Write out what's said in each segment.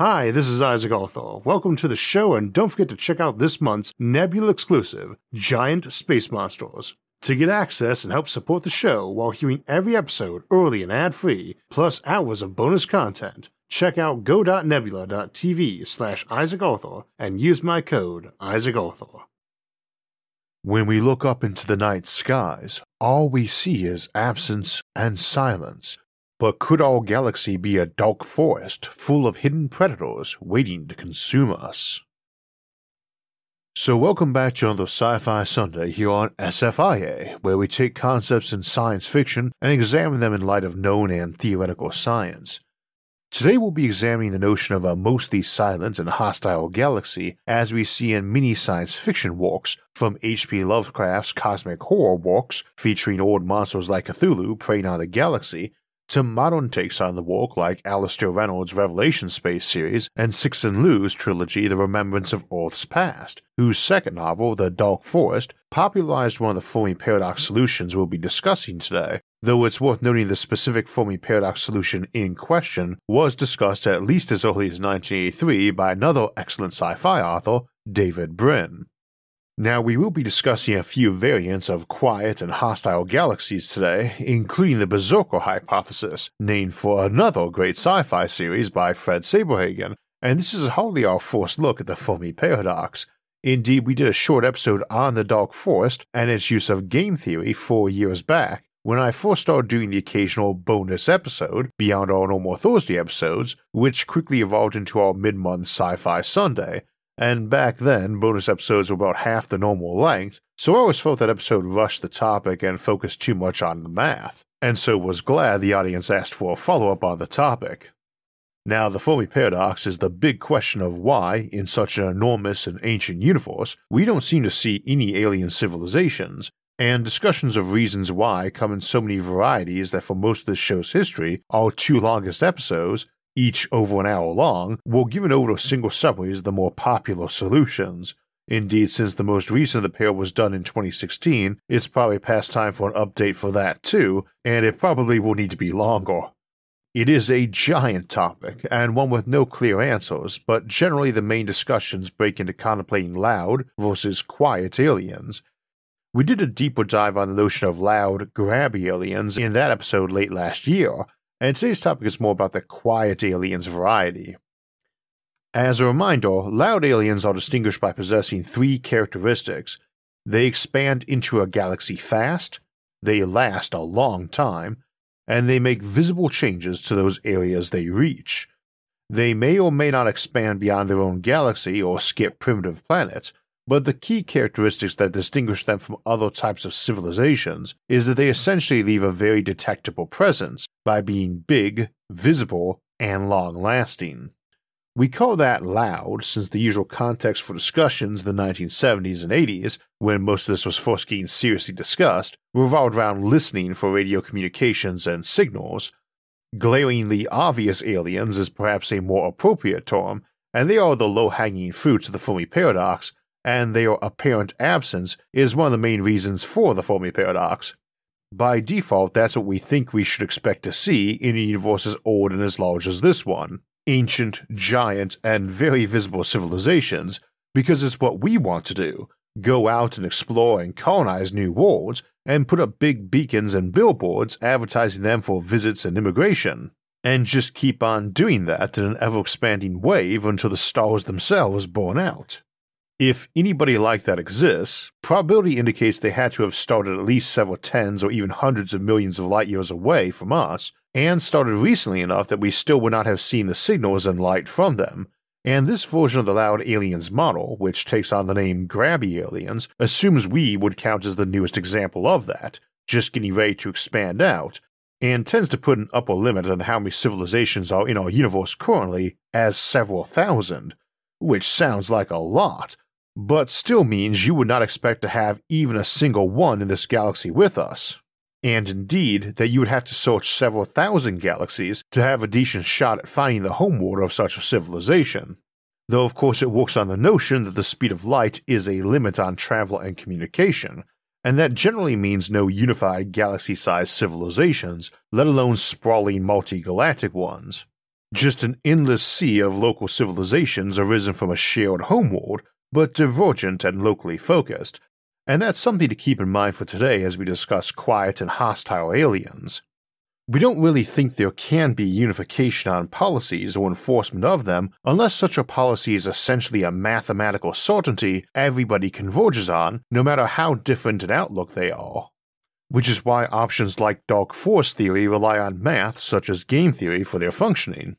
Hi, this is Isaac Arthur. Welcome to the show, and don't forget to check out this month's Nebula exclusive, Giant Space Monsters. To get access and help support the show while hearing every episode early and ad free, plus hours of bonus content, check out go.nebula.tv slash Isaac Arthur and use my code Isaac Arthur. When we look up into the night skies, all we see is absence and silence. But could our galaxy be a dark forest full of hidden predators waiting to consume us? So, welcome back to another Sci Fi Sunday here on SFIA, where we take concepts in science fiction and examine them in light of known and theoretical science. Today, we'll be examining the notion of a mostly silent and hostile galaxy as we see in many science fiction works, from H.P. Lovecraft's cosmic horror works featuring old monsters like Cthulhu preying on the galaxy to modern takes on the work like Alastair Reynolds' Revelation Space series and Cixin Liu's trilogy The Remembrance of Earth's Past, whose second novel, The Dark Forest, popularized one of the Fermi paradox solutions we'll be discussing today, though it's worth noting the specific Fermi paradox solution in question was discussed at least as early as 1983 by another excellent sci-fi author, David Brin. Now, we will be discussing a few variants of quiet and hostile galaxies today, including the Berserker hypothesis, named for another great sci fi series by Fred Saberhagen, and this is hardly our first look at the Fermi paradox. Indeed, we did a short episode on the Dark Forest and its use of game theory four years back, when I first started doing the occasional bonus episode beyond our normal Thursday episodes, which quickly evolved into our mid month Sci Fi Sunday, and back then, bonus episodes were about half the normal length, so I always felt that episode rushed the topic and focused too much on the math, and so was glad the audience asked for a follow up on the topic. Now, the Fermi paradox is the big question of why, in such an enormous and ancient universe, we don't seem to see any alien civilizations, and discussions of reasons why come in so many varieties that for most of this show's history, our two longest episodes each over an hour long, will give it over to single of the more popular solutions. Indeed, since the most recent of the pair was done in 2016, it's probably past time for an update for that too, and it probably will need to be longer. It is a giant topic, and one with no clear answers, but generally the main discussions break into contemplating loud versus quiet aliens. We did a deeper dive on the notion of loud, grabby aliens in that episode late last year, and today's topic is more about the quiet aliens variety. As a reminder, loud aliens are distinguished by possessing three characteristics they expand into a galaxy fast, they last a long time, and they make visible changes to those areas they reach. They may or may not expand beyond their own galaxy or skip primitive planets, but the key characteristics that distinguish them from other types of civilizations is that they essentially leave a very detectable presence by being big, visible, and long lasting. We call that loud since the usual context for discussions in the 1970s and 80s, when most of this was first getting seriously discussed, revolved around listening for radio communications and signals. Glaringly obvious aliens is perhaps a more appropriate term, and they are the low hanging fruits of the Fermi paradox and their apparent absence is one of the main reasons for the Fermi paradox. By default, that's what we think we should expect to see in a universe as old and as large as this one ancient, giant, and very visible civilizations, because it's what we want to do go out and explore and colonize new worlds, and put up big beacons and billboards advertising them for visits and immigration. And just keep on doing that in an ever expanding wave until the stars themselves burn out. If anybody like that exists, probability indicates they had to have started at least several tens or even hundreds of millions of light years away from us, and started recently enough that we still would not have seen the signals and light from them. And this version of the Loud Aliens model, which takes on the name Grabby Aliens, assumes we would count as the newest example of that, just getting ready to expand out, and tends to put an upper limit on how many civilizations are in our universe currently as several thousand, which sounds like a lot, but still means you would not expect to have even a single one in this galaxy with us. And indeed, that you would have to search several thousand galaxies to have a decent shot at finding the homeworld of such a civilization. Though, of course, it works on the notion that the speed of light is a limit on travel and communication, and that generally means no unified galaxy sized civilizations, let alone sprawling multi galactic ones. just an endless sea of local civilizations arisen from a shared homeworld, but divergent and locally focused, and that's something to keep in mind for today as we discuss quiet and hostile aliens. We don't really think there can be unification on policies or enforcement of them unless such a policy is essentially a mathematical certainty everybody converges on, no matter how different an outlook they are. Which is why options like Dark Forest theory rely on math such as game theory for their functioning.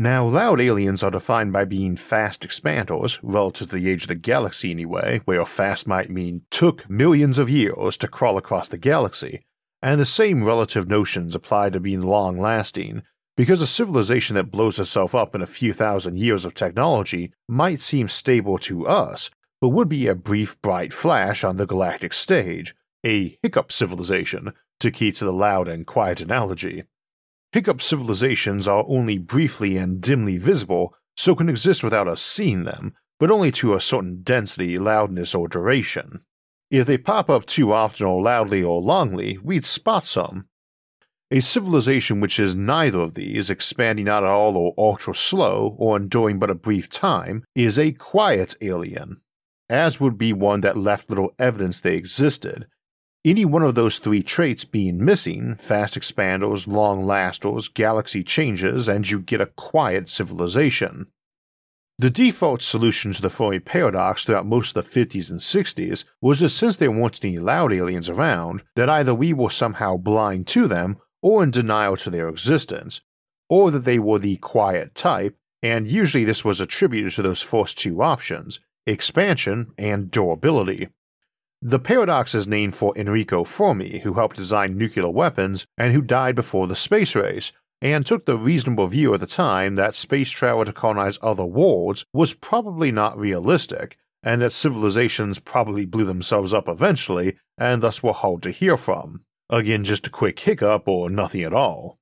Now, loud aliens are defined by being fast expanders, relative to the age of the galaxy anyway, where fast might mean took millions of years to crawl across the galaxy, and the same relative notions apply to being long lasting, because a civilization that blows itself up in a few thousand years of technology might seem stable to us, but would be a brief bright flash on the galactic stage, a hiccup civilization, to keep to the loud and quiet analogy. Hiccup civilizations are only briefly and dimly visible, so can exist without us seeing them, but only to a certain density, loudness, or duration. If they pop up too often or loudly or longly, we'd spot some. A civilization which is neither of these, expanding not at all or ultra slow, or enduring but a brief time, is a quiet alien, as would be one that left little evidence they existed, any one of those three traits being missing fast expanders, long lasters, galaxy changes, and you get a quiet civilization. The default solution to the Fermi paradox throughout most of the 50s and 60s was that since there weren't any loud aliens around, that either we were somehow blind to them or in denial to their existence, or that they were the quiet type, and usually this was attributed to those first two options expansion and durability. The paradox is named for Enrico Fermi, who helped design nuclear weapons and who died before the space race, and took the reasonable view at the time that space travel to colonize other worlds was probably not realistic, and that civilizations probably blew themselves up eventually and thus were hard to hear from. Again, just a quick hiccup or nothing at all.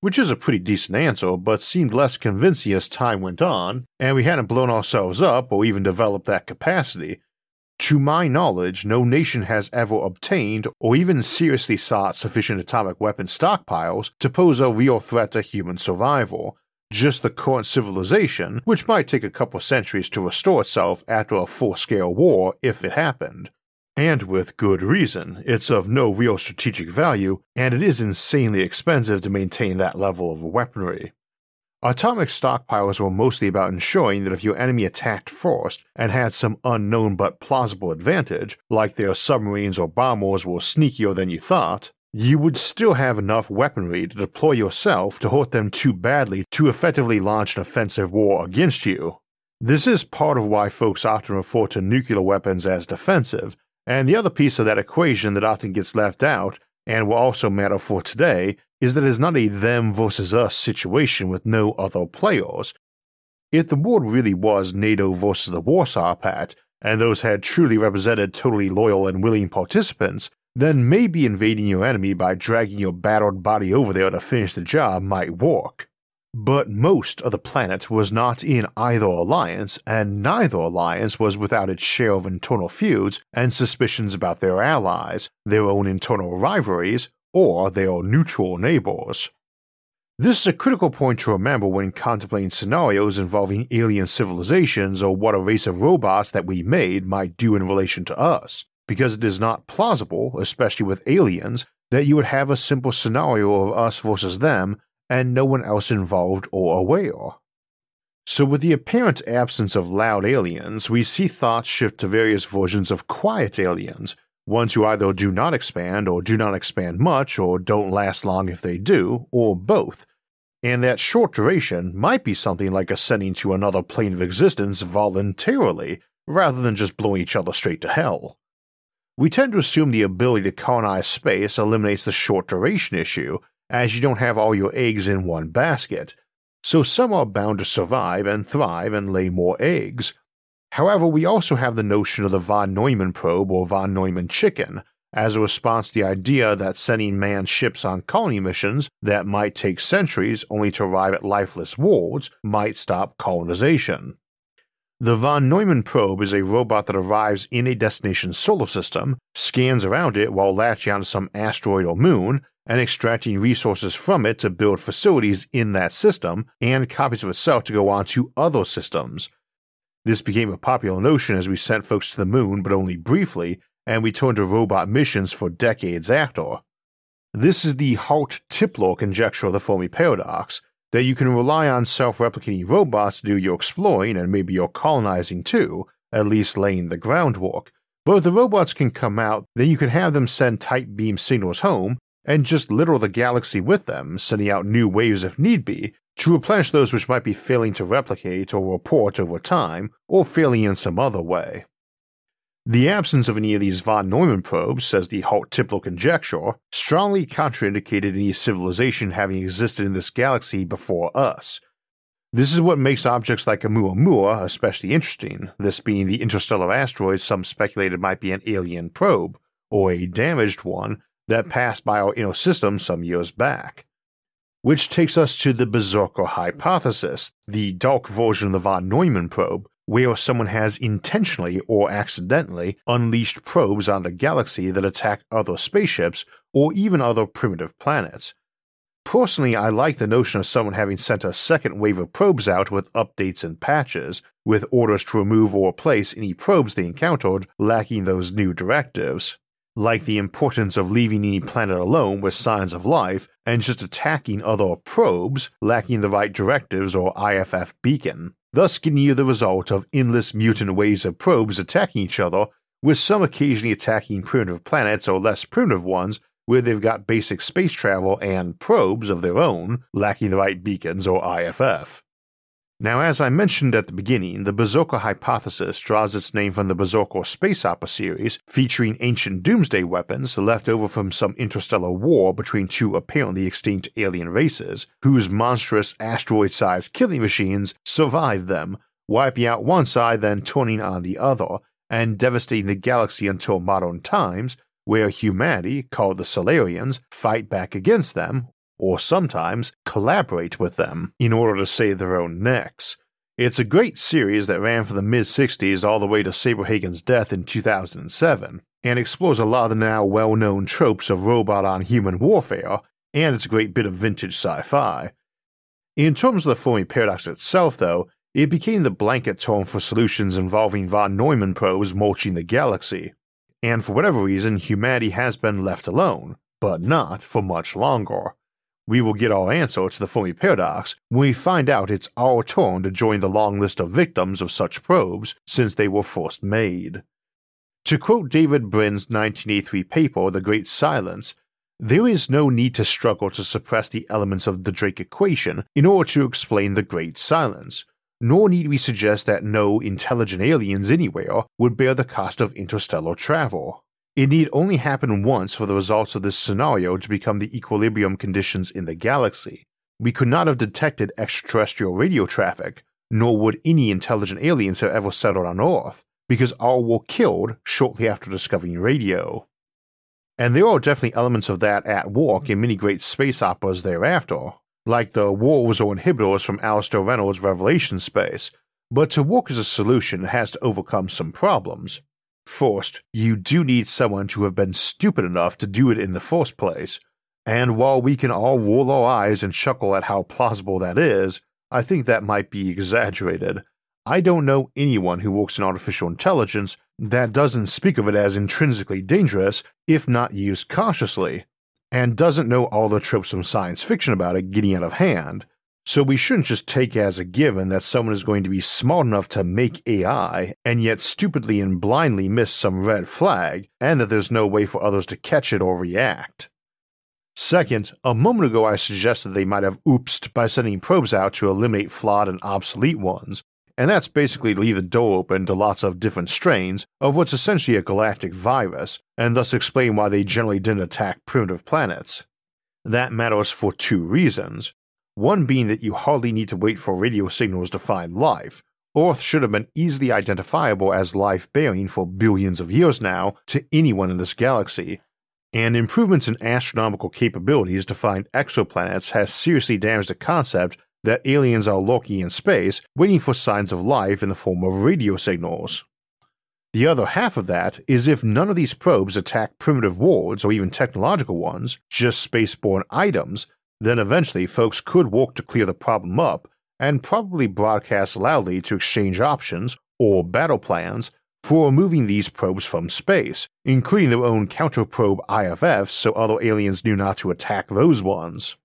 Which is a pretty decent answer, but seemed less convincing as time went on, and we hadn't blown ourselves up or even developed that capacity, to my knowledge, no nation has ever obtained or even seriously sought sufficient atomic weapon stockpiles to pose a real threat to human survival. Just the current civilization, which might take a couple centuries to restore itself after a full scale war if it happened. And with good reason, it's of no real strategic value, and it is insanely expensive to maintain that level of weaponry. Atomic stockpiles were mostly about ensuring that if your enemy attacked first and had some unknown but plausible advantage, like their submarines or bombers were sneakier than you thought, you would still have enough weaponry to deploy yourself to hurt them too badly to effectively launch an offensive war against you. This is part of why folks often refer to nuclear weapons as defensive, and the other piece of that equation that often gets left out, and will also matter for today, is that it's not a them versus us situation with no other players. If the world really was NATO versus the Warsaw Pact, and those had truly represented totally loyal and willing participants, then maybe invading your enemy by dragging your battered body over there to finish the job might work. But most of the planet was not in either alliance, and neither alliance was without its share of internal feuds and suspicions about their allies, their own internal rivalries, or they are neutral neighbors. This is a critical point to remember when contemplating scenarios involving alien civilizations or what a race of robots that we made might do in relation to us, because it is not plausible, especially with aliens, that you would have a simple scenario of us versus them and no one else involved or aware. So, with the apparent absence of loud aliens, we see thoughts shift to various versions of quiet aliens, ones who either do not expand or do not expand much or don't last long if they do, or both. And that short duration might be something like ascending to another plane of existence voluntarily, rather than just blowing each other straight to hell. We tend to assume the ability to colonize space eliminates the short duration issue, as you don't have all your eggs in one basket, so some are bound to survive and thrive and lay more eggs, However, we also have the notion of the von Neumann probe or von Neumann chicken, as a response to the idea that sending manned ships on colony missions that might take centuries only to arrive at lifeless worlds might stop colonization. The von Neumann probe is a robot that arrives in a destination solar system, scans around it while latching onto some asteroid or moon, and extracting resources from it to build facilities in that system and copies of itself to go on to other systems. This became a popular notion as we sent folks to the moon, but only briefly, and we turned to robot missions for decades after. This is the Hart-Tipler conjecture of the Fermi paradox, that you can rely on self-replicating robots to do your exploring and maybe your colonizing too, at least laying the groundwork. But if the robots can come out, then you can have them send tight beam signals home and just litter the galaxy with them, sending out new waves if need be, to replenish those which might be failing to replicate or report over time, or failing in some other way. The absence of any of these von Neumann probes, says the Hart-Tipler conjecture, strongly contraindicated any civilization having existed in this galaxy before us. This is what makes objects like Oumuamua especially interesting, this being the interstellar asteroid some speculated might be an alien probe, or a damaged one, that passed by our inner system some years back. Which takes us to the Berserker hypothesis, the dark version of the von Neumann probe, where someone has intentionally or accidentally unleashed probes on the galaxy that attack other spaceships or even other primitive planets. Personally, I like the notion of someone having sent a second wave of probes out with updates and patches, with orders to remove or replace any probes they encountered lacking those new directives like the importance of leaving any planet alone with signs of life and just attacking other probes lacking the right directives or IFF beacon, thus getting you the result of endless mutant waves of probes attacking each other, with some occasionally attacking primitive planets or less primitive ones where they've got basic space travel and probes of their own lacking the right beacons or IFF. Now, as I mentioned at the beginning, the Berserker hypothesis draws its name from the Berserker space opera series, featuring ancient doomsday weapons left over from some interstellar war between two apparently extinct alien races, whose monstrous asteroid sized killing machines survived them, wiping out one side, then turning on the other, and devastating the galaxy until modern times, where humanity, called the Solarians, fight back against them, or sometimes collaborate with them in order to save their own necks. It's a great series that ran from the mid 60s all the way to Saberhagen's death in 2007, and explores a lot of the now well known tropes of robot on human warfare, and it's a great bit of vintage sci fi. In terms of the Fermi paradox itself, though, it became the blanket term for solutions involving von Neumann probes mulching the galaxy. And for whatever reason, humanity has been left alone, but not for much longer we will get our answer to the Fermi paradox when we find out it's our turn to join the long list of victims of such probes since they were first made. To quote David Brin's 1983 paper, The Great Silence, there is no need to struggle to suppress the elements of the Drake equation in order to explain the Great Silence, nor need we suggest that no intelligent aliens anywhere would bear the cost of interstellar travel. It need only happen once for the results of this scenario to become the equilibrium conditions in the galaxy. We could not have detected extraterrestrial radio traffic, nor would any intelligent aliens have ever settled on Earth, because all were killed shortly after discovering radio. And there are definitely elements of that at work in many great space operas thereafter, like the wolves or inhibitors from Alastair Reynolds' Revelation Space, but to work as a solution it has to overcome some problems. First, you do need someone to have been stupid enough to do it in the first place, and while we can all roll our eyes and chuckle at how plausible that is, I think that might be exaggerated. I don't know anyone who works in artificial intelligence that doesn't speak of it as intrinsically dangerous if not used cautiously, and doesn't know all the tropes from science fiction about it getting out of hand. So we shouldn't just take as a given that someone is going to be smart enough to make AI and yet stupidly and blindly miss some red flag, and that there's no way for others to catch it or react. Second, a moment ago I suggested they might have oopsed by sending probes out to eliminate flawed and obsolete ones, and that's basically leave the door open to lots of different strains of what's essentially a galactic virus, and thus explain why they generally didn't attack primitive planets. That matters for two reasons. One being that you hardly need to wait for radio signals to find life. Earth should have been easily identifiable as life bearing for billions of years now to anyone in this galaxy, and improvements in astronomical capabilities to find exoplanets has seriously damaged the concept that aliens are lurking in space waiting for signs of life in the form of radio signals. The other half of that is if none of these probes attack primitive wards or even technological ones, just spaceborne items, then eventually folks could work to clear the problem up and probably broadcast loudly to exchange options or battle plans for removing these probes from space, including their own counter-probe IFFs so other aliens knew not to attack those ones.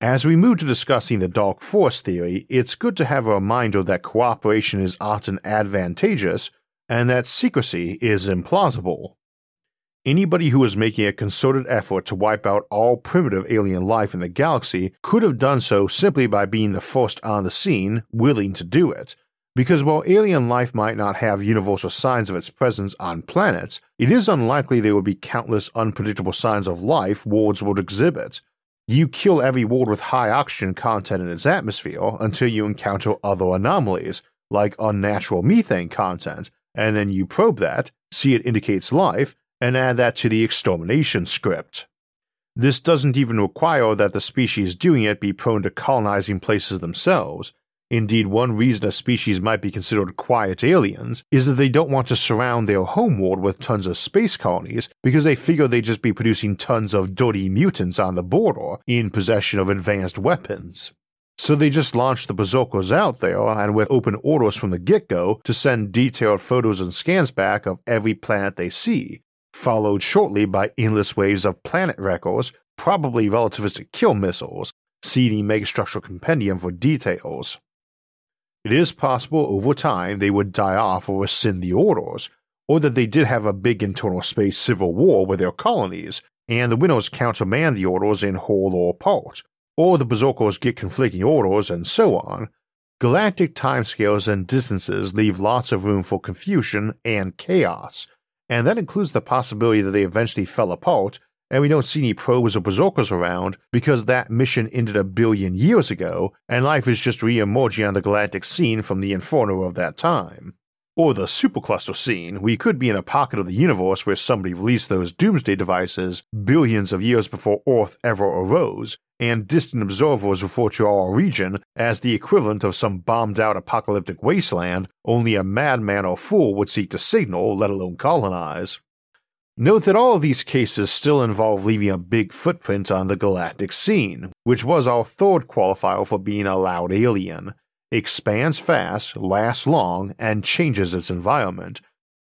As we move to discussing the Dark Forest theory, it's good to have a reminder that cooperation is often advantageous and that secrecy is implausible. Anybody who was making a concerted effort to wipe out all primitive alien life in the galaxy could have done so simply by being the first on the scene, willing to do it. Because while alien life might not have universal signs of its presence on planets, it is unlikely there would be countless unpredictable signs of life worlds would exhibit. You kill every world with high oxygen content in its atmosphere until you encounter other anomalies, like unnatural methane content, and then you probe that, see it indicates life, and add that to the extermination script. This doesn't even require that the species doing it be prone to colonizing places themselves. Indeed, one reason a species might be considered quiet aliens is that they don't want to surround their homeworld with tons of space colonies because they figure they'd just be producing tons of dirty mutants on the border in possession of advanced weapons. So they just launched the Berserkers out there and with open orders from the get go to send detailed photos and scans back of every planet they see, followed shortly by endless waves of planet wreckers, probably relativistic kill missiles. See the Megastructural Compendium for details. It is possible over time they would die off or rescind the orders, or that they did have a big internal space civil war with their colonies, and the winners countermand the orders in whole or part, or the Berserkers get conflicting orders, and so on, galactic timescales and distances leave lots of room for confusion and chaos, and that includes the possibility that they eventually fell apart and we don't see any probes or berserkers around because that mission ended a billion years ago and life is just re-emerging on the galactic scene from the inferno of that time or the supercluster scene, we could be in a pocket of the universe where somebody released those doomsday devices billions of years before Earth ever arose, and distant observers refer to our region as the equivalent of some bombed out apocalyptic wasteland only a madman or fool would seek to signal, let alone colonize. Note that all of these cases still involve leaving a big footprint on the galactic scene, which was our third qualifier for being a loud alien expands fast, lasts long, and changes its environment,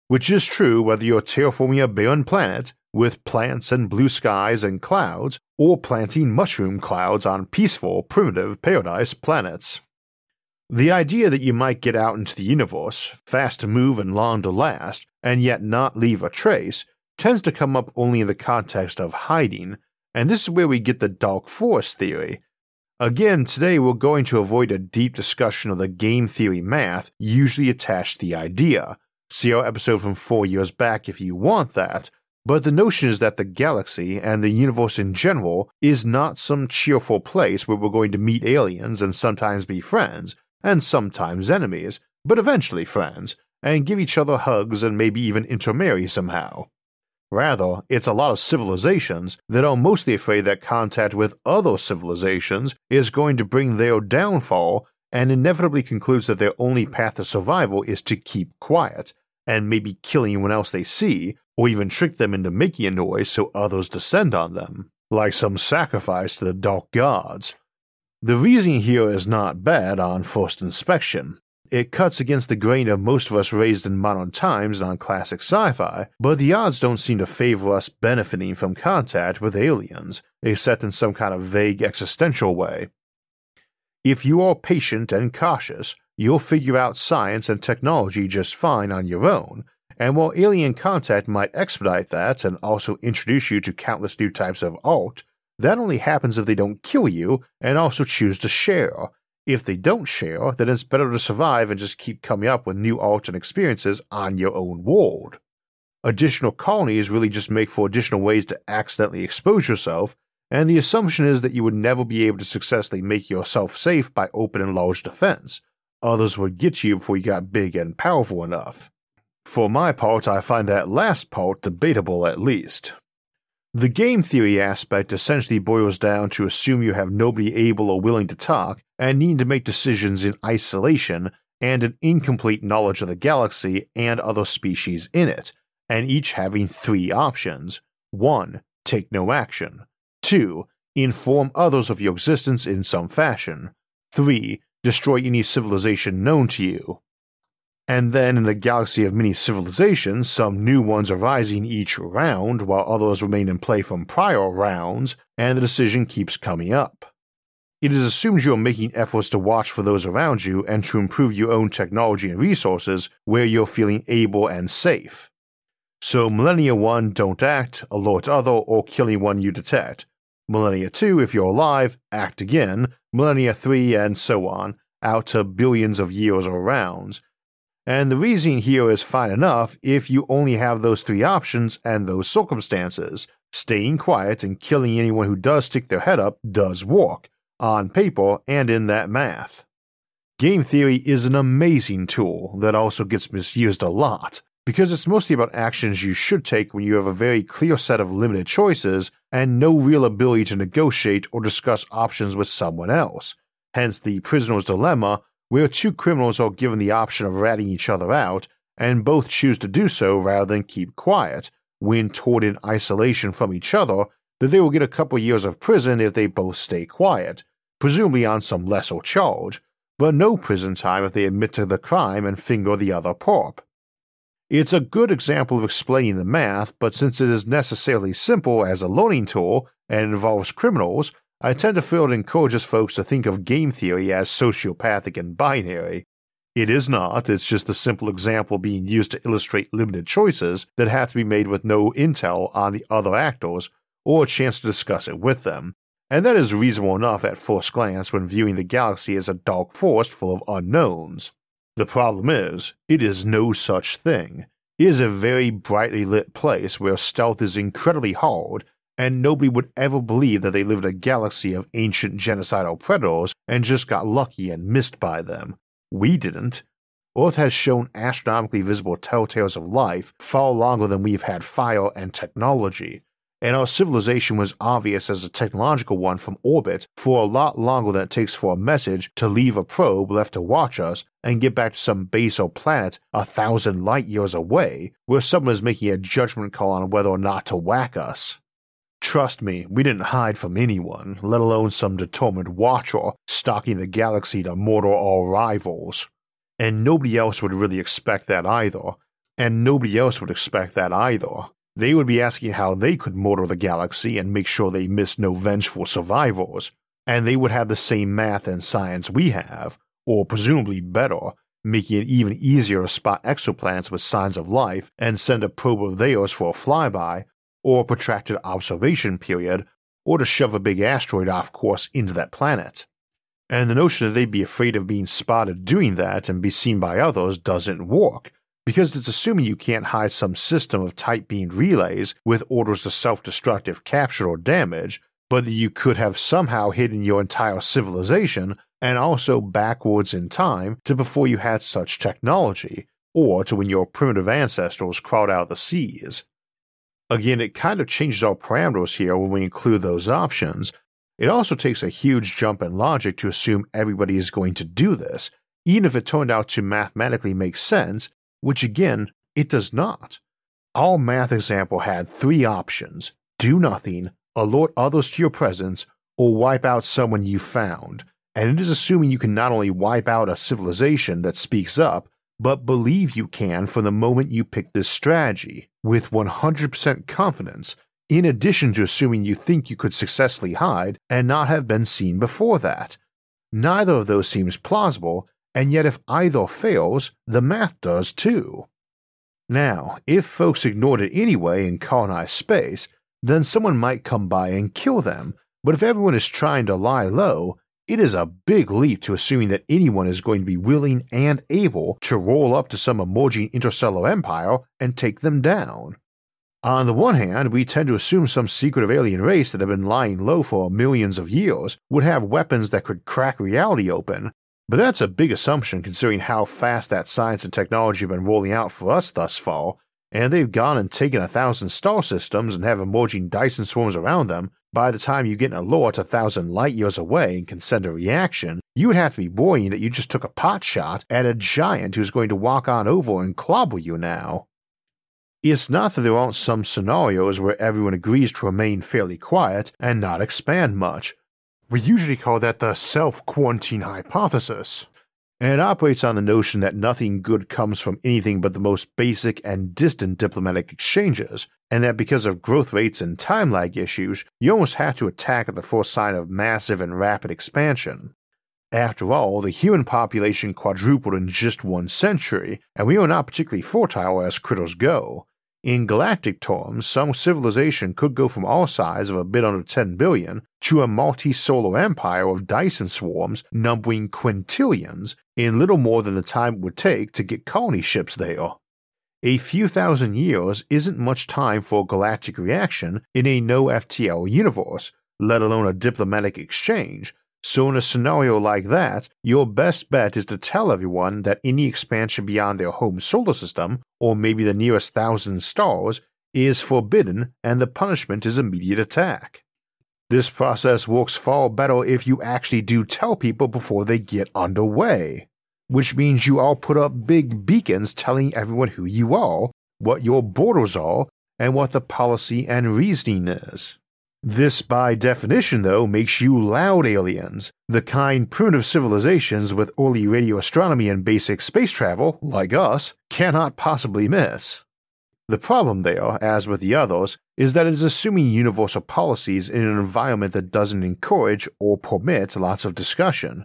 which is true whether you're terraforming a barren planet with plants and blue skies and clouds, or planting mushroom clouds on peaceful, primitive paradise planets. The idea that you might get out into the universe, fast to move and long to last, and yet not leave a trace, tends to come up only in the context of hiding, and this is where we get the Dark Forest theory, Again, today we're going to avoid a deep discussion of the game theory math usually attached to the idea. See our episode from four years back if you want that. But the notion is that the galaxy and the universe in general is not some cheerful place where we're going to meet aliens and sometimes be friends, and sometimes enemies, but eventually friends, and give each other hugs and maybe even intermarry somehow. Rather, it's a lot of civilizations that are mostly afraid that contact with other civilizations is going to bring their downfall and inevitably concludes that their only path to survival is to keep quiet and maybe kill anyone else they see, or even trick them into making a noise so others descend on them, like some sacrifice to the dark gods. The reasoning here is not bad on first inspection, it cuts against the grain of most of us raised in modern times and on classic sci fi, but the odds don't seem to favor us benefiting from contact with aliens, except in some kind of vague existential way. If you are patient and cautious, you'll figure out science and technology just fine on your own, and while alien contact might expedite that and also introduce you to countless new types of art, that only happens if they don't kill you and also choose to share, if they don't share, then it's better to survive and just keep coming up with new art and experiences on your own world. Additional colonies really just make for additional ways to accidentally expose yourself, and the assumption is that you would never be able to successfully make yourself safe by open and large defense. Others would get you before you got big and powerful enough. For my part, I find that last part debatable at least. The game theory aspect essentially boils down to assume you have nobody able or willing to talk and need to make decisions in isolation and an incomplete knowledge of the galaxy and other species in it, and each having three options 1. Take no action. 2. Inform others of your existence in some fashion. 3. Destroy any civilization known to you. And then, in a galaxy of many civilizations, some new ones arising each round, while others remain in play from prior rounds, and the decision keeps coming up. It is assumed you are making efforts to watch for those around you and to improve your own technology and resources where you're feeling able and safe. So, Millennia 1, don't act, alert other, or kill anyone you detect. Millennia 2, if you're alive, act again. Millennia 3, and so on, out to billions of years or rounds and the reasoning here is fine enough if you only have those three options and those circumstances. Staying quiet and killing anyone who does stick their head up does work, on paper and in that math. Game theory is an amazing tool that also gets misused a lot, because it's mostly about actions you should take when you have a very clear set of limited choices and no real ability to negotiate or discuss options with someone else. Hence the prisoner's dilemma where two criminals are given the option of ratting each other out, and both choose to do so rather than keep quiet, when told in isolation from each other that they will get a couple years of prison if they both stay quiet, presumably on some lesser charge, but no prison time if they admit to the crime and finger the other perp. It's a good example of explaining the math, but since it is necessarily simple as a learning tool and involves criminals, I tend to feel it encourages folks to think of game theory as sociopathic and binary. It is not, it's just a simple example being used to illustrate limited choices that have to be made with no intel on the other actors or a chance to discuss it with them. And that is reasonable enough at first glance when viewing the galaxy as a dark forest full of unknowns. The problem is, it is no such thing. It is a very brightly lit place where stealth is incredibly hard and nobody would ever believe that they lived in a galaxy of ancient genocidal predators and just got lucky and missed by them. We didn't. Earth has shown astronomically visible telltales of life far longer than we've had fire and technology, and our civilization was obvious as a technological one from orbit for a lot longer than it takes for a message to leave a probe left to watch us and get back to some base or planet a thousand light years away, where someone is making a judgment call on whether or not to whack us. Trust me, we didn't hide from anyone, let alone some determined watcher stalking the galaxy to murder our rivals. And nobody else would really expect that either. And nobody else would expect that either. They would be asking how they could murder the galaxy and make sure they missed no vengeful survivors. And they would have the same math and science we have, or presumably better, making it even easier to spot exoplanets with signs of life and send a probe of theirs for a flyby or a protracted observation period, or to shove a big asteroid off course into that planet. And the notion that they'd be afraid of being spotted doing that and be seen by others doesn't work, because it's assuming you can't hide some system of tight beamed relays with orders to self destructive capture or damage, but that you could have somehow hidden your entire civilization and also backwards in time to before you had such technology, or to when your primitive ancestors crawled out of the seas. Again, it kind of changes our parameters here when we include those options. It also takes a huge jump in logic to assume everybody is going to do this, even if it turned out to mathematically make sense, which again, it does not. Our math example had three options do nothing, alert others to your presence, or wipe out someone you found, and it is assuming you can not only wipe out a civilization that speaks up, but believe you can from the moment you pick this strategy with 100% confidence, in addition to assuming you think you could successfully hide and not have been seen before that. Neither of those seems plausible, and yet if either fails, the math does too. Now, if folks ignored it anyway and colonized space, then someone might come by and kill them, but if everyone is trying to lie low, it is a big leap to assuming that anyone is going to be willing and able to roll up to some emerging interstellar empire and take them down. On the one hand, we tend to assume some secretive alien race that have been lying low for millions of years would have weapons that could crack reality open, but that's a big assumption considering how fast that science and technology have been rolling out for us thus far, and they've gone and taken a thousand star systems and have emerging Dyson swarms around them by the time you get in a lore a thousand light years away and can send a reaction, you would have to be worrying that you just took a pot shot at a giant who's going to walk on over and clobber you now. It's not that there aren't some scenarios where everyone agrees to remain fairly quiet and not expand much. We usually call that the self quarantine hypothesis. And it operates on the notion that nothing good comes from anything but the most basic and distant diplomatic exchanges, and that because of growth rates and time lag issues, you almost have to attack at the first sign of massive and rapid expansion. After all, the human population quadrupled in just one century, and we are not particularly fertile as critters go. In galactic terms, some civilization could go from our size of a bit under 10 billion to a multi solar empire of Dyson swarms numbering quintillions in little more than the time it would take to get colony ships there. A few thousand years isn't much time for a galactic reaction in a no FTL universe, let alone a diplomatic exchange, so, in a scenario like that, your best bet is to tell everyone that any expansion beyond their home solar system, or maybe the nearest thousand stars, is forbidden and the punishment is immediate attack. This process works far better if you actually do tell people before they get underway, which means you all put up big beacons telling everyone who you are, what your borders are, and what the policy and reasoning is. This, by definition, though, makes you loud aliens, the kind primitive civilizations with early radio astronomy and basic space travel, like us, cannot possibly miss. The problem there, as with the others, is that it is assuming universal policies in an environment that doesn't encourage or permit lots of discussion.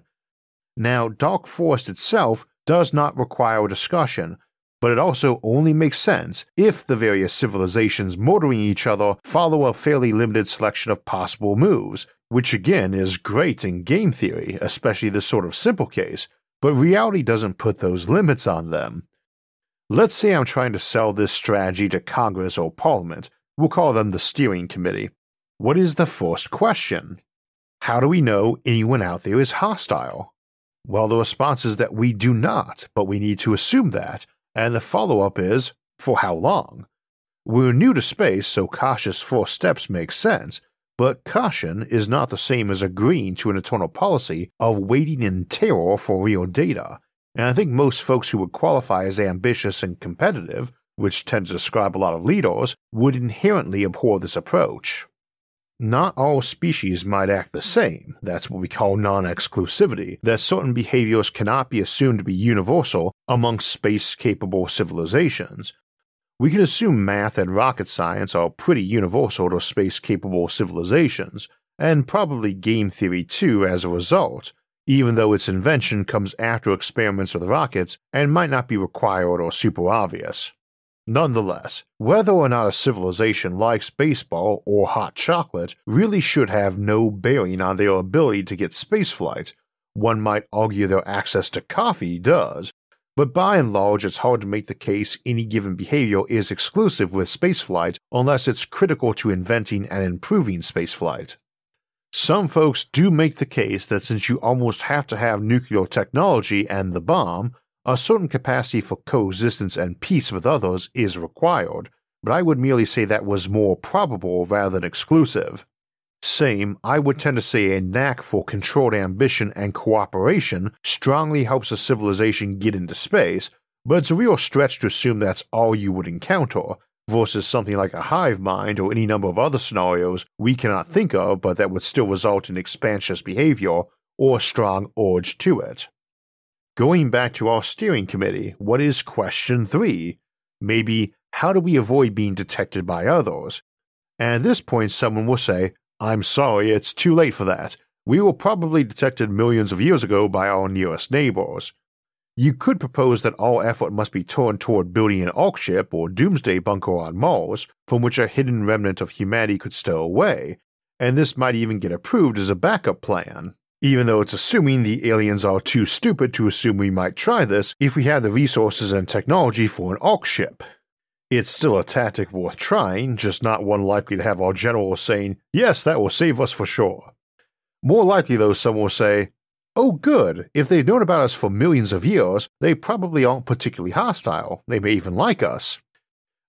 Now, Dark Forest itself does not require discussion, but it also only makes sense if the various civilizations murdering each other follow a fairly limited selection of possible moves, which again is great in game theory, especially this sort of simple case, but reality doesn't put those limits on them. Let's say I'm trying to sell this strategy to Congress or Parliament, we'll call them the steering committee. What is the first question? How do we know anyone out there is hostile? Well, the response is that we do not, but we need to assume that, and the follow up is, for how long? We're new to space, so cautious first steps make sense, but caution is not the same as agreeing to an eternal policy of waiting in terror for real data, and I think most folks who would qualify as ambitious and competitive, which tends to describe a lot of leaders, would inherently abhor this approach. Not all species might act the same, that's what we call non exclusivity, that certain behaviors cannot be assumed to be universal amongst space capable civilizations. We can assume math and rocket science are pretty universal to space capable civilizations, and probably game theory too as a result, even though its invention comes after experiments with rockets and might not be required or super obvious. Nonetheless, whether or not a civilization likes baseball or hot chocolate really should have no bearing on their ability to get spaceflight. One might argue their access to coffee does, but by and large it's hard to make the case any given behavior is exclusive with spaceflight unless it's critical to inventing and improving spaceflight. Some folks do make the case that since you almost have to have nuclear technology and the bomb, a certain capacity for coexistence and peace with others is required, but I would merely say that was more probable rather than exclusive. Same, I would tend to say a knack for controlled ambition and cooperation strongly helps a civilization get into space, but it's a real stretch to assume that's all you would encounter, versus something like a hive mind or any number of other scenarios we cannot think of but that would still result in expansionist behavior or a strong urge to it. Going back to our steering committee, what is question three? Maybe, how do we avoid being detected by others? And at this point, someone will say, I'm sorry, it's too late for that. We were probably detected millions of years ago by our nearest neighbors. You could propose that all effort must be turned toward building an Ark ship or doomsday bunker on Mars, from which a hidden remnant of humanity could stow away, and this might even get approved as a backup plan even though it's assuming the aliens are too stupid to assume we might try this if we have the resources and technology for an Ark ship. It's still a tactic worth trying, just not one likely to have our generals saying, Yes, that will save us for sure. More likely, though, some will say, Oh, good, if they've known about us for millions of years, they probably aren't particularly hostile, they may even like us.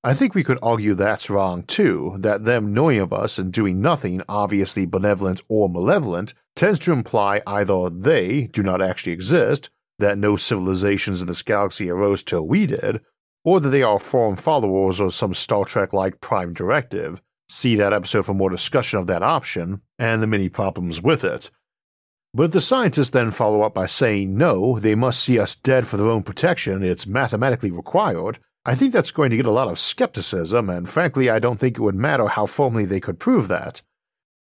I think we could argue that's wrong too, that them knowing of us and doing nothing obviously benevolent or malevolent tends to imply either they do not actually exist, that no civilizations in this galaxy arose till we did, or that they are foreign followers of some Star Trek like prime directive. See that episode for more discussion of that option and the many problems with it. But the scientists then follow up by saying no, they must see us dead for their own protection, it's mathematically required, I think that's going to get a lot of skepticism, and frankly, I don't think it would matter how firmly they could prove that.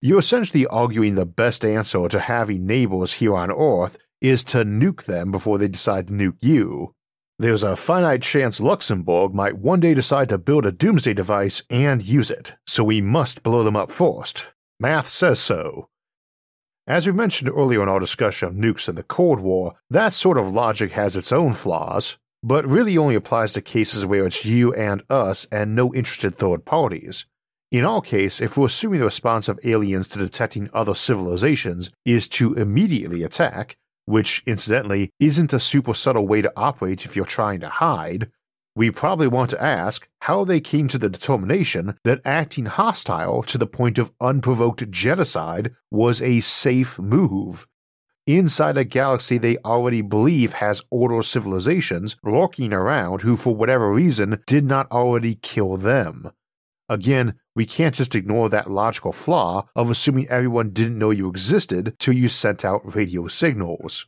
You're essentially arguing the best answer to having neighbors here on Earth is to nuke them before they decide to nuke you. There's a finite chance Luxembourg might one day decide to build a doomsday device and use it, so we must blow them up first. Math says so. As we mentioned earlier in our discussion of nukes in the Cold War, that sort of logic has its own flaws, but really only applies to cases where it's you and us and no interested third parties. In our case, if we're assuming the response of aliens to detecting other civilizations is to immediately attack, which incidentally isn't a super subtle way to operate if you're trying to hide, we probably want to ask how they came to the determination that acting hostile to the point of unprovoked genocide was a safe move inside a galaxy they already believe has order civilizations lurking around who, for whatever reason, did not already kill them. Again, we can't just ignore that logical flaw of assuming everyone didn't know you existed till you sent out radio signals.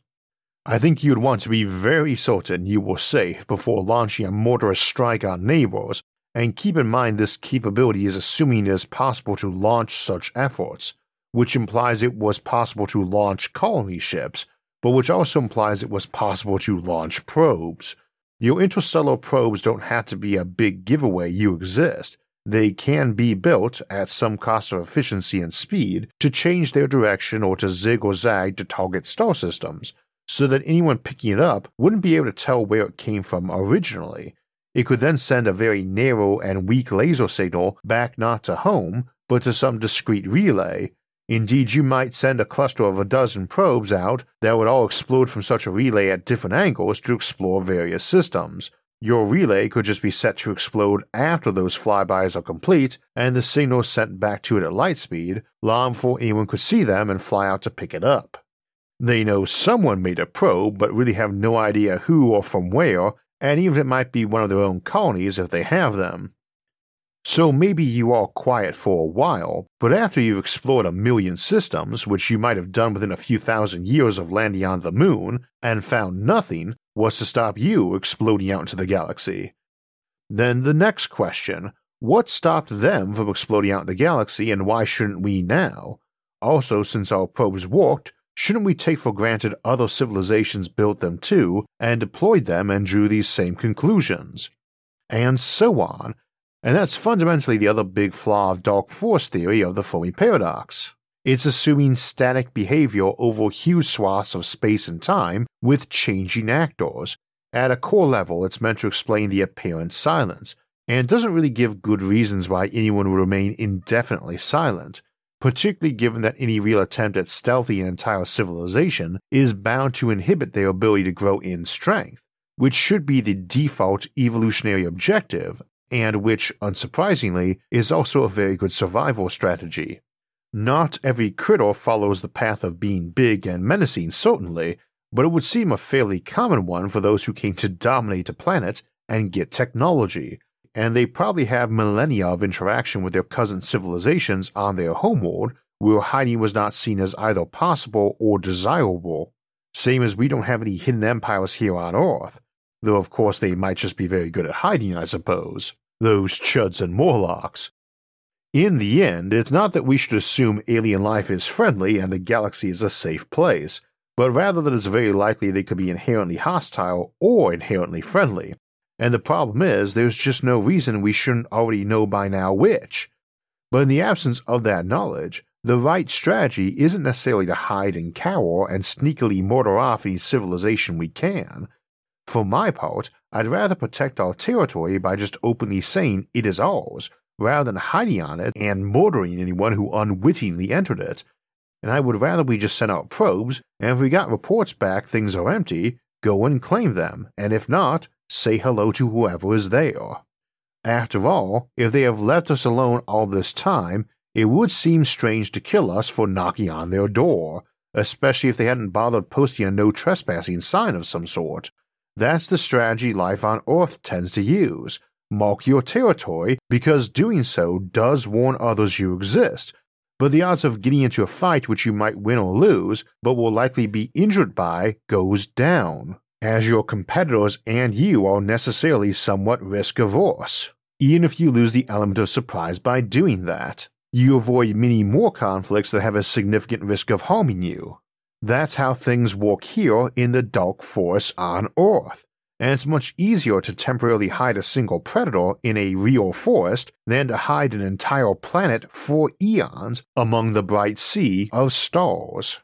I think you'd want to be very certain you were safe before launching a murderous strike on neighbors, and keep in mind this capability is assuming it is possible to launch such efforts which implies it was possible to launch colony ships, but which also implies it was possible to launch probes. Your interstellar probes don't have to be a big giveaway you exist. They can be built at some cost of efficiency and speed to change their direction or to zig or zag to target star systems, so that anyone picking it up wouldn't be able to tell where it came from originally. It could then send a very narrow and weak laser signal back not to home, but to some discrete relay, Indeed, you might send a cluster of a dozen probes out that would all explode from such a relay at different angles to explore various systems. Your relay could just be set to explode after those flybys are complete, and the signal sent back to it at light speed, long before anyone could see them and fly out to pick it up. They know someone made a probe, but really have no idea who or from where, and even it might be one of their own colonies if they have them. So maybe you are quiet for a while, but after you've explored a million systems, which you might have done within a few thousand years of landing on the moon, and found nothing, what's to stop you exploding out into the galaxy? Then the next question what stopped them from exploding out in the galaxy, and why shouldn't we now? Also, since our probes worked, shouldn't we take for granted other civilizations built them too, and deployed them and drew these same conclusions? And so on, and that's fundamentally the other big flaw of Dark Forest theory of the Fermi paradox. It's assuming static behavior over huge swaths of space and time with changing actors. At a core level, it's meant to explain the apparent silence, and doesn't really give good reasons why anyone would remain indefinitely silent, particularly given that any real attempt at stealthy an entire civilization is bound to inhibit their ability to grow in strength, which should be the default evolutionary objective and which, unsurprisingly, is also a very good survival strategy. Not every critter follows the path of being big and menacing, certainly, but it would seem a fairly common one for those who came to dominate a planet and get technology, and they probably have millennia of interaction with their cousin civilizations on their homeworld where hiding was not seen as either possible or desirable. Same as we don't have any hidden empires here on Earth, though of course they might just be very good at hiding, I suppose. Those chuds and Morlocks. In the end, it's not that we should assume alien life is friendly and the galaxy is a safe place, but rather that it's very likely they could be inherently hostile or inherently friendly. And the problem is, there's just no reason we shouldn't already know by now which. But in the absence of that knowledge, the right strategy isn't necessarily to hide and cower and sneakily murder off any civilization we can, for my part, I'd rather protect our territory by just openly saying it is ours, rather than hiding on it and murdering anyone who unwittingly entered it. And I would rather we just send out probes, and if we got reports back things are empty, go and claim them, and if not, say hello to whoever is there. After all, if they have left us alone all this time, it would seem strange to kill us for knocking on their door, especially if they hadn't bothered posting a no trespassing sign of some sort. That's the strategy life on Earth tends to use. Mark your territory because doing so does warn others you exist, but the odds of getting into a fight which you might win or lose, but will likely be injured by, goes down, as your competitors and you are necessarily somewhat risk averse, even if you lose the element of surprise by doing that. You avoid many more conflicts that have a significant risk of harming you. That's how things work here in the Dark Forest on Earth and it's much easier to temporarily hide a single predator in a real forest than to hide an entire planet for eons among the bright sea of stars.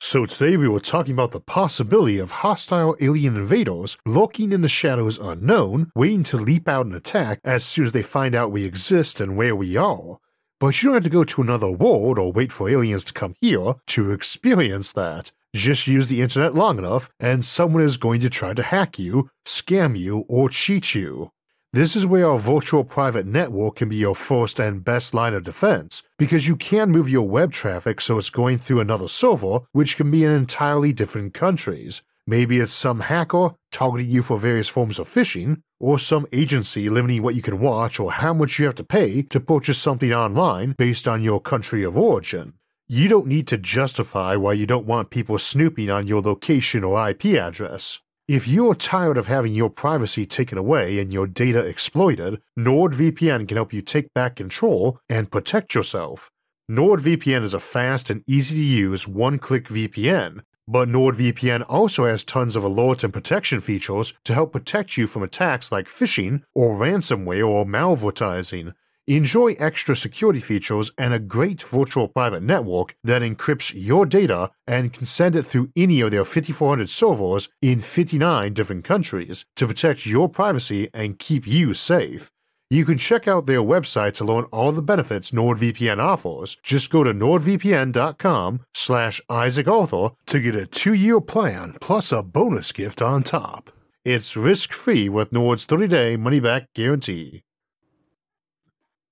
So, today we were talking about the possibility of hostile alien invaders lurking in the shadows unknown, waiting to leap out and attack as soon as they find out we exist and where we are. But you don't have to go to another world or wait for aliens to come here to experience that. Just use the internet long enough, and someone is going to try to hack you, scam you, or cheat you. This is where our virtual private network can be your first and best line of defense, because you can move your web traffic so it's going through another server, which can be in entirely different countries. Maybe it's some hacker targeting you for various forms of phishing, or some agency limiting what you can watch or how much you have to pay to purchase something online based on your country of origin. You don't need to justify why you don't want people snooping on your location or IP address. If you're tired of having your privacy taken away and your data exploited, NordVPN can help you take back control and protect yourself. NordVPN is a fast and easy to use one click VPN, but NordVPN also has tons of alerts and protection features to help protect you from attacks like phishing or ransomware or malvertising. Enjoy extra security features and a great virtual private network that encrypts your data and can send it through any of their 5,400 servers in 59 different countries to protect your privacy and keep you safe. You can check out their website to learn all the benefits NordVPN offers. Just go to nordvpn.com slash Isaac to get a two-year plan plus a bonus gift on top. It's risk-free with Nord's 30-day money-back guarantee.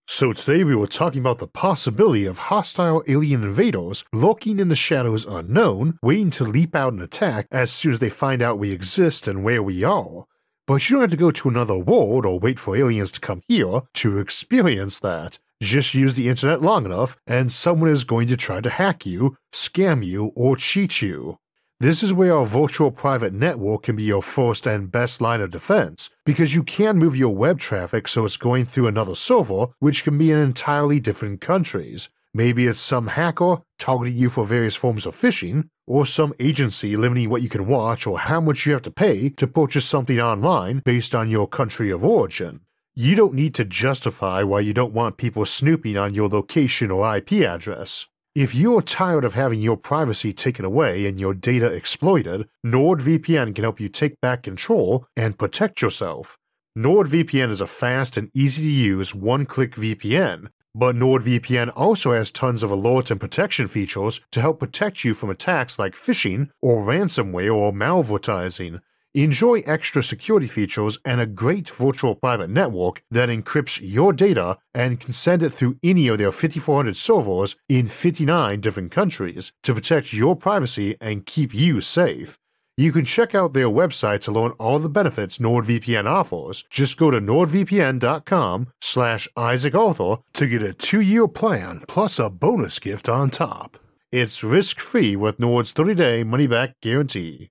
So today we were talking about the possibility of hostile alien invaders lurking in the shadows unknown, waiting to leap out and attack as soon as they find out we exist and where we are. But you don't have to go to another world or wait for aliens to come here to experience that. Just use the internet long enough, and someone is going to try to hack you, scam you, or cheat you. This is where our virtual private network can be your first and best line of defense, because you can move your web traffic so it's going through another server, which can be in entirely different countries. Maybe it's some hacker targeting you for various forms of phishing, or some agency limiting what you can watch or how much you have to pay to purchase something online based on your country of origin. You don't need to justify why you don't want people snooping on your location or IP address. If you're tired of having your privacy taken away and your data exploited, NordVPN can help you take back control and protect yourself. NordVPN is a fast and easy to use one click VPN, but NordVPN also has tons of alerts and protection features to help protect you from attacks like phishing or ransomware or malvertising. Enjoy extra security features and a great virtual private network that encrypts your data and can send it through any of their 5,400 servers in 59 different countries to protect your privacy and keep you safe. You can check out their website to learn all the benefits NordVPN offers. Just go to nordvpn.com slash Isaac to get a two-year plan plus a bonus gift on top. It's risk-free with Nord's 30-day money-back guarantee.